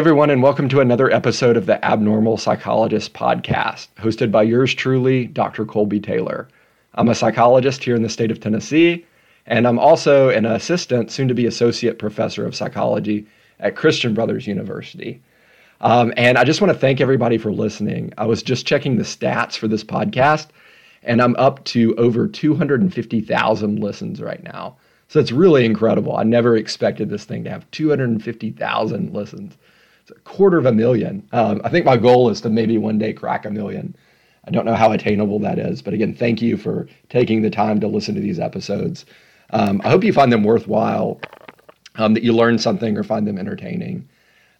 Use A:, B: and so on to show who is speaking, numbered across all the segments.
A: Everyone, and welcome to another episode of the Abnormal Psychologist podcast, hosted by yours truly, Dr. Colby Taylor. I'm a psychologist here in the state of Tennessee, and I'm also an assistant, soon to be associate professor of psychology at Christian Brothers University. Um, and I just want to thank everybody for listening. I was just checking the stats for this podcast, and I'm up to over 250,000 listens right now. So it's really incredible. I never expected this thing to have 250,000 listens. Quarter of a million. Um, I think my goal is to maybe one day crack a million. I don't know how attainable that is, but again, thank you for taking the time to listen to these episodes. Um, I hope you find them worthwhile, um, that you learn something or find them entertaining.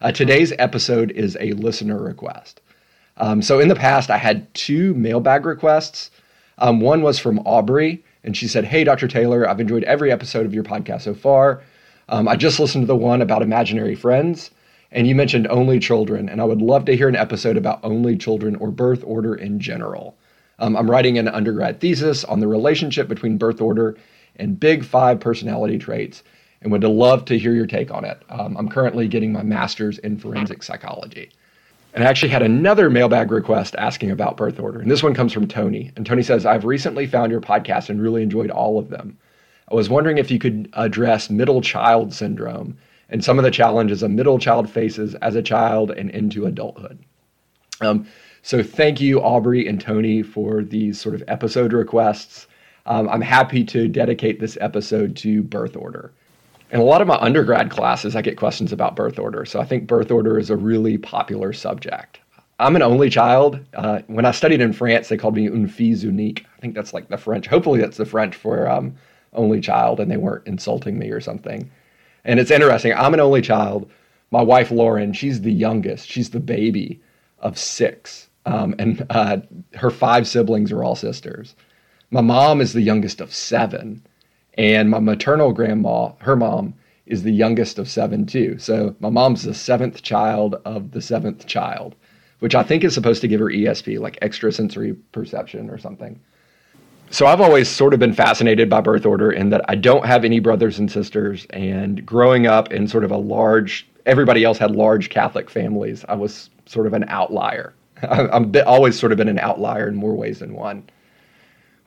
A: Uh, today's episode is a listener request. Um, so in the past, I had two mailbag requests. Um, one was from Aubrey, and she said, Hey, Dr. Taylor, I've enjoyed every episode of your podcast so far. Um, I just listened to the one about imaginary friends, and you mentioned only children, and I would love to hear an episode about only children or birth order in general. Um, I'm writing an undergrad thesis on the relationship between birth order and big five personality traits and would love to hear your take on it. Um, I'm currently getting my master's in forensic psychology. And I actually had another mailbag request asking about birth order. And this one comes from Tony. And Tony says, I've recently found your podcast and really enjoyed all of them. I was wondering if you could address middle child syndrome and some of the challenges a middle child faces as a child and into adulthood. Um, so thank you, Aubrey and Tony, for these sort of episode requests. Um, I'm happy to dedicate this episode to birth order. In a lot of my undergrad classes, I get questions about birth order. So I think birth order is a really popular subject. I'm an only child. Uh, when I studied in France, they called me un fils unique. I think that's like the French. Hopefully, that's the French for um, only child, and they weren't insulting me or something. And it's interesting. I'm an only child. My wife Lauren, she's the youngest. She's the baby of six, um, and uh, her five siblings are all sisters. My mom is the youngest of seven, and my maternal grandma, her mom, is the youngest of seven too. So my mom's the seventh child of the seventh child, which I think is supposed to give her ESP, like extrasensory perception or something. So I've always sort of been fascinated by birth order in that I don't have any brothers and sisters. And growing up in sort of a large, everybody else had large Catholic families. I was sort of an outlier. I'm always sort of been an outlier in more ways than one.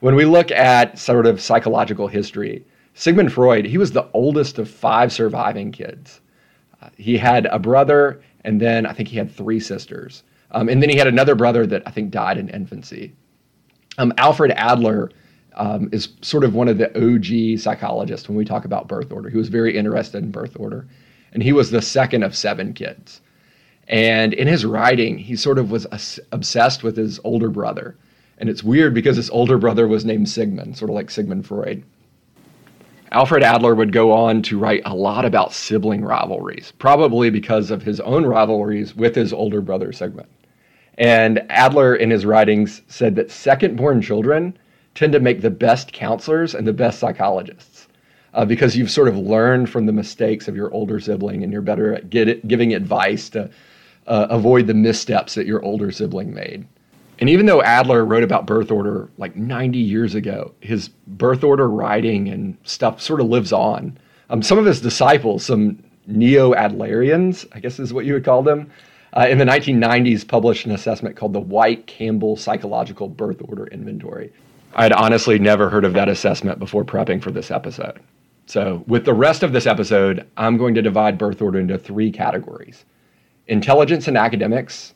A: When we look at sort of psychological history, Sigmund Freud, he was the oldest of five surviving kids. Uh, he had a brother, and then I think he had three sisters. Um, and then he had another brother that I think died in infancy. Um, Alfred Adler um, is sort of one of the OG psychologists when we talk about birth order. He was very interested in birth order, and he was the second of seven kids. And in his writing, he sort of was obsessed with his older brother. And it's weird because his older brother was named Sigmund, sort of like Sigmund Freud. Alfred Adler would go on to write a lot about sibling rivalries, probably because of his own rivalries with his older brother Sigmund. And Adler, in his writings, said that second born children tend to make the best counselors and the best psychologists uh, because you've sort of learned from the mistakes of your older sibling and you're better at it, giving advice to uh, avoid the missteps that your older sibling made. And even though Adler wrote about birth order like 90 years ago, his birth order writing and stuff sort of lives on. Um, some of his disciples, some neo Adlerians, I guess is what you would call them, uh, in the 1990s published an assessment called the White Campbell Psychological Birth Order Inventory. I had honestly never heard of that assessment before prepping for this episode. So, with the rest of this episode, I'm going to divide birth order into three categories intelligence and academics,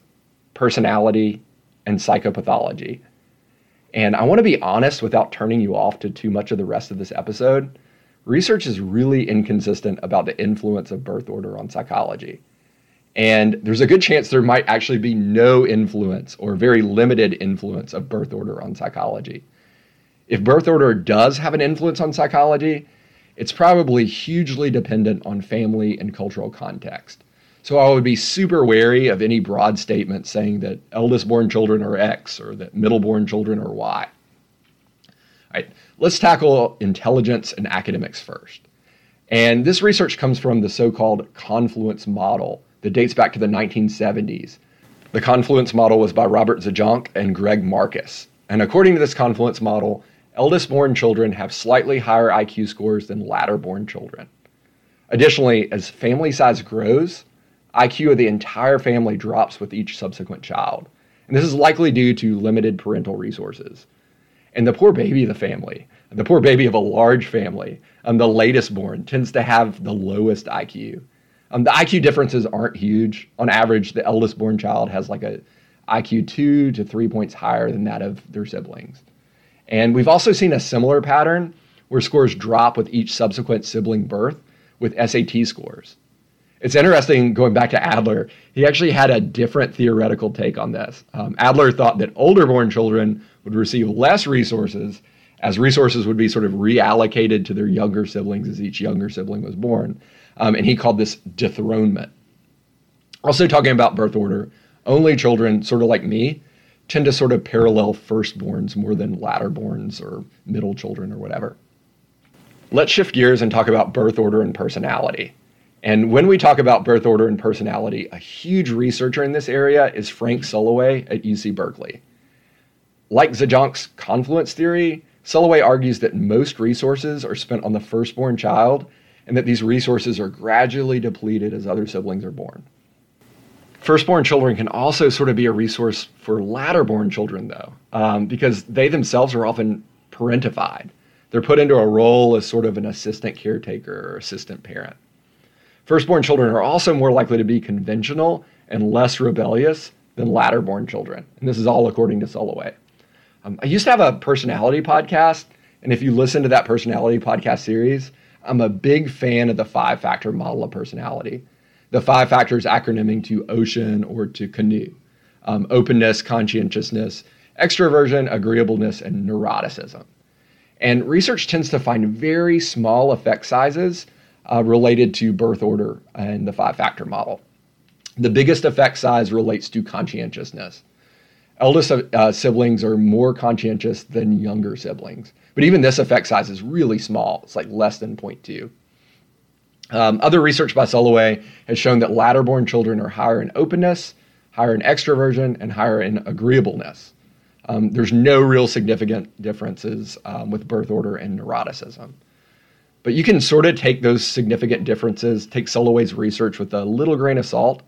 A: personality, and psychopathology. And I want to be honest without turning you off to too much of the rest of this episode. Research is really inconsistent about the influence of birth order on psychology. And there's a good chance there might actually be no influence or very limited influence of birth order on psychology. If birth order does have an influence on psychology, it's probably hugely dependent on family and cultural context. So I would be super wary of any broad statement saying that eldest born children are X or that middle born children are Y. All right, let's tackle intelligence and academics first. And this research comes from the so called confluence model that dates back to the 1970s. The confluence model was by Robert Zajonc and Greg Markus. And according to this confluence model, eldest born children have slightly higher IQ scores than latter born children. Additionally, as family size grows, IQ of the entire family drops with each subsequent child. And this is likely due to limited parental resources. And the poor baby of the family, the poor baby of a large family, um, the latest born, tends to have the lowest IQ. Um, the IQ differences aren't huge. On average, the eldest born child has like a IQ two to three points higher than that of their siblings. And we've also seen a similar pattern where scores drop with each subsequent sibling birth with SAT scores. It's interesting going back to Adler, he actually had a different theoretical take on this. Um, Adler thought that older born children would receive less resources as resources would be sort of reallocated to their younger siblings as each younger sibling was born. Um, and he called this dethronement. Also, talking about birth order, only children, sort of like me, tend to sort of parallel firstborns more than latterborns or middle children or whatever. Let's shift gears and talk about birth order and personality. And when we talk about birth order and personality, a huge researcher in this area is Frank Sulloway at UC Berkeley. Like Zajonc's confluence theory, Sulloway argues that most resources are spent on the firstborn child and that these resources are gradually depleted as other siblings are born. Firstborn children can also sort of be a resource for latterborn children, though, um, because they themselves are often parentified. They're put into a role as sort of an assistant caretaker or assistant parent. Firstborn children are also more likely to be conventional and less rebellious than latterborn children. And this is all according to Sulloway. Um, I used to have a personality podcast. And if you listen to that personality podcast series, I'm a big fan of the five factor model of personality. The five factors acronyming to OCEAN or to CANOE um, openness, conscientiousness, extroversion, agreeableness, and neuroticism. And research tends to find very small effect sizes uh, related to birth order and the five factor model. The biggest effect size relates to conscientiousness. Eldest uh, siblings are more conscientious than younger siblings, but even this effect size is really small. It's like less than 0.2. Um, other research by Sulloway has shown that latter-born children are higher in openness, higher in extroversion, and higher in agreeableness. Um, there's no real significant differences um, with birth order and neuroticism. But you can sort of take those significant differences, take Sulloway's research with a little grain of salt,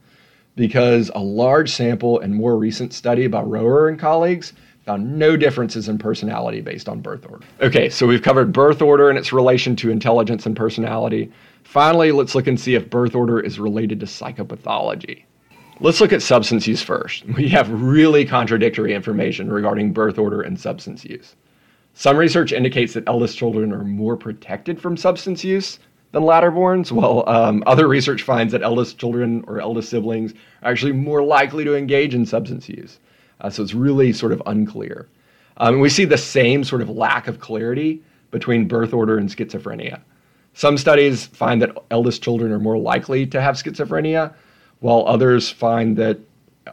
A: because a large sample and more recent study by Rohrer and colleagues found no differences in personality based on birth order. Okay, so we've covered birth order and its relation to intelligence and personality. Finally, let's look and see if birth order is related to psychopathology. Let's look at substance use first. We have really contradictory information regarding birth order and substance use. Some research indicates that eldest children are more protected from substance use than latterborns, while um, other research finds that eldest children or eldest siblings are actually more likely to engage in substance use. Uh, so it's really sort of unclear. Um, we see the same sort of lack of clarity between birth order and schizophrenia. Some studies find that eldest children are more likely to have schizophrenia, while others find that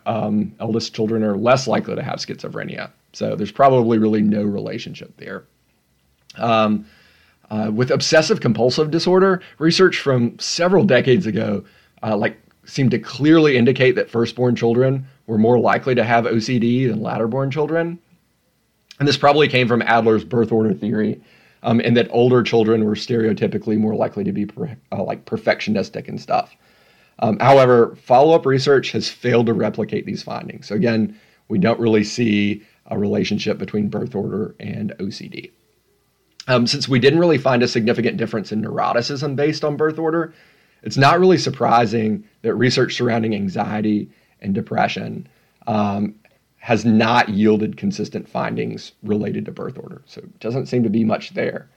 A: um, eldest children are less likely to have schizophrenia. So there's probably really no relationship there. Um, uh, with obsessive compulsive disorder, research from several decades ago, uh, like seemed to clearly indicate that firstborn children were more likely to have OCD than latterborn children. And this probably came from Adler's birth order theory, um, and that older children were stereotypically more likely to be per, uh, like perfectionistic and stuff. Um, however, follow-up research has failed to replicate these findings. So again, we don't really see a relationship between birth order and OCD. Um, since we didn't really find a significant difference in neuroticism based on birth order, it's not really surprising that research surrounding anxiety and depression um, has not yielded consistent findings related to birth order. So it doesn't seem to be much there.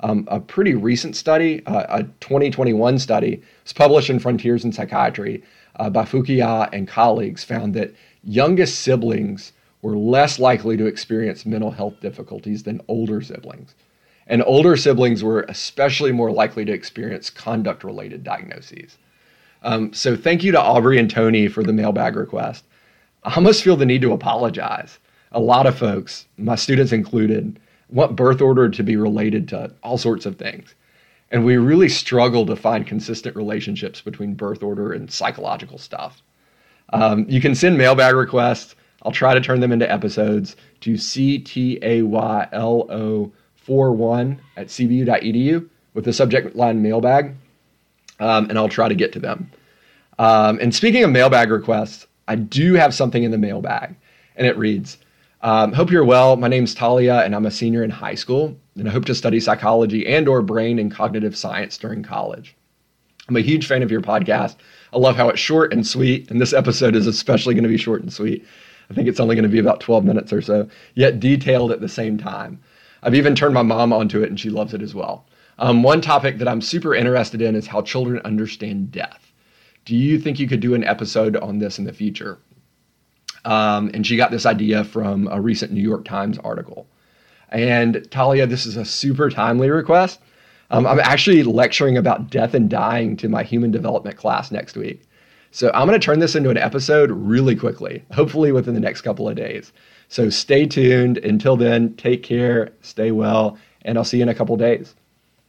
A: Um, a pretty recent study, uh, a 2021 study, was published in Frontiers in Psychiatry uh, by Fukuyama and colleagues, found that youngest siblings were less likely to experience mental health difficulties than older siblings. And older siblings were especially more likely to experience conduct related diagnoses. Um, so, thank you to Aubrey and Tony for the mailbag request. I almost feel the need to apologize. A lot of folks, my students included, want birth order to be related to all sorts of things. And we really struggle to find consistent relationships between birth order and psychological stuff. Um, you can send mailbag requests. I'll try to turn them into episodes to ctaylo 41 at cbu.edu with the subject line mailbag, um, and I'll try to get to them. Um, and speaking of mailbag requests, I do have something in the mailbag, and it reads um, Hope you're well. My name's Talia, and I'm a senior in high school, and I hope to study psychology and or brain and cognitive science during college. I'm a huge fan of your podcast. I love how it's short and sweet, and this episode is especially going to be short and sweet. I think it's only going to be about 12 minutes or so, yet detailed at the same time. I've even turned my mom onto it, and she loves it as well. Um, one topic that I'm super interested in is how children understand death. Do you think you could do an episode on this in the future? Um, and she got this idea from a recent New York Times article. And Talia, this is a super timely request. Um, I'm actually lecturing about death and dying to my human development class next week. So I'm going to turn this into an episode really quickly, hopefully within the next couple of days. So stay tuned. Until then, take care, stay well, and I'll see you in a couple days.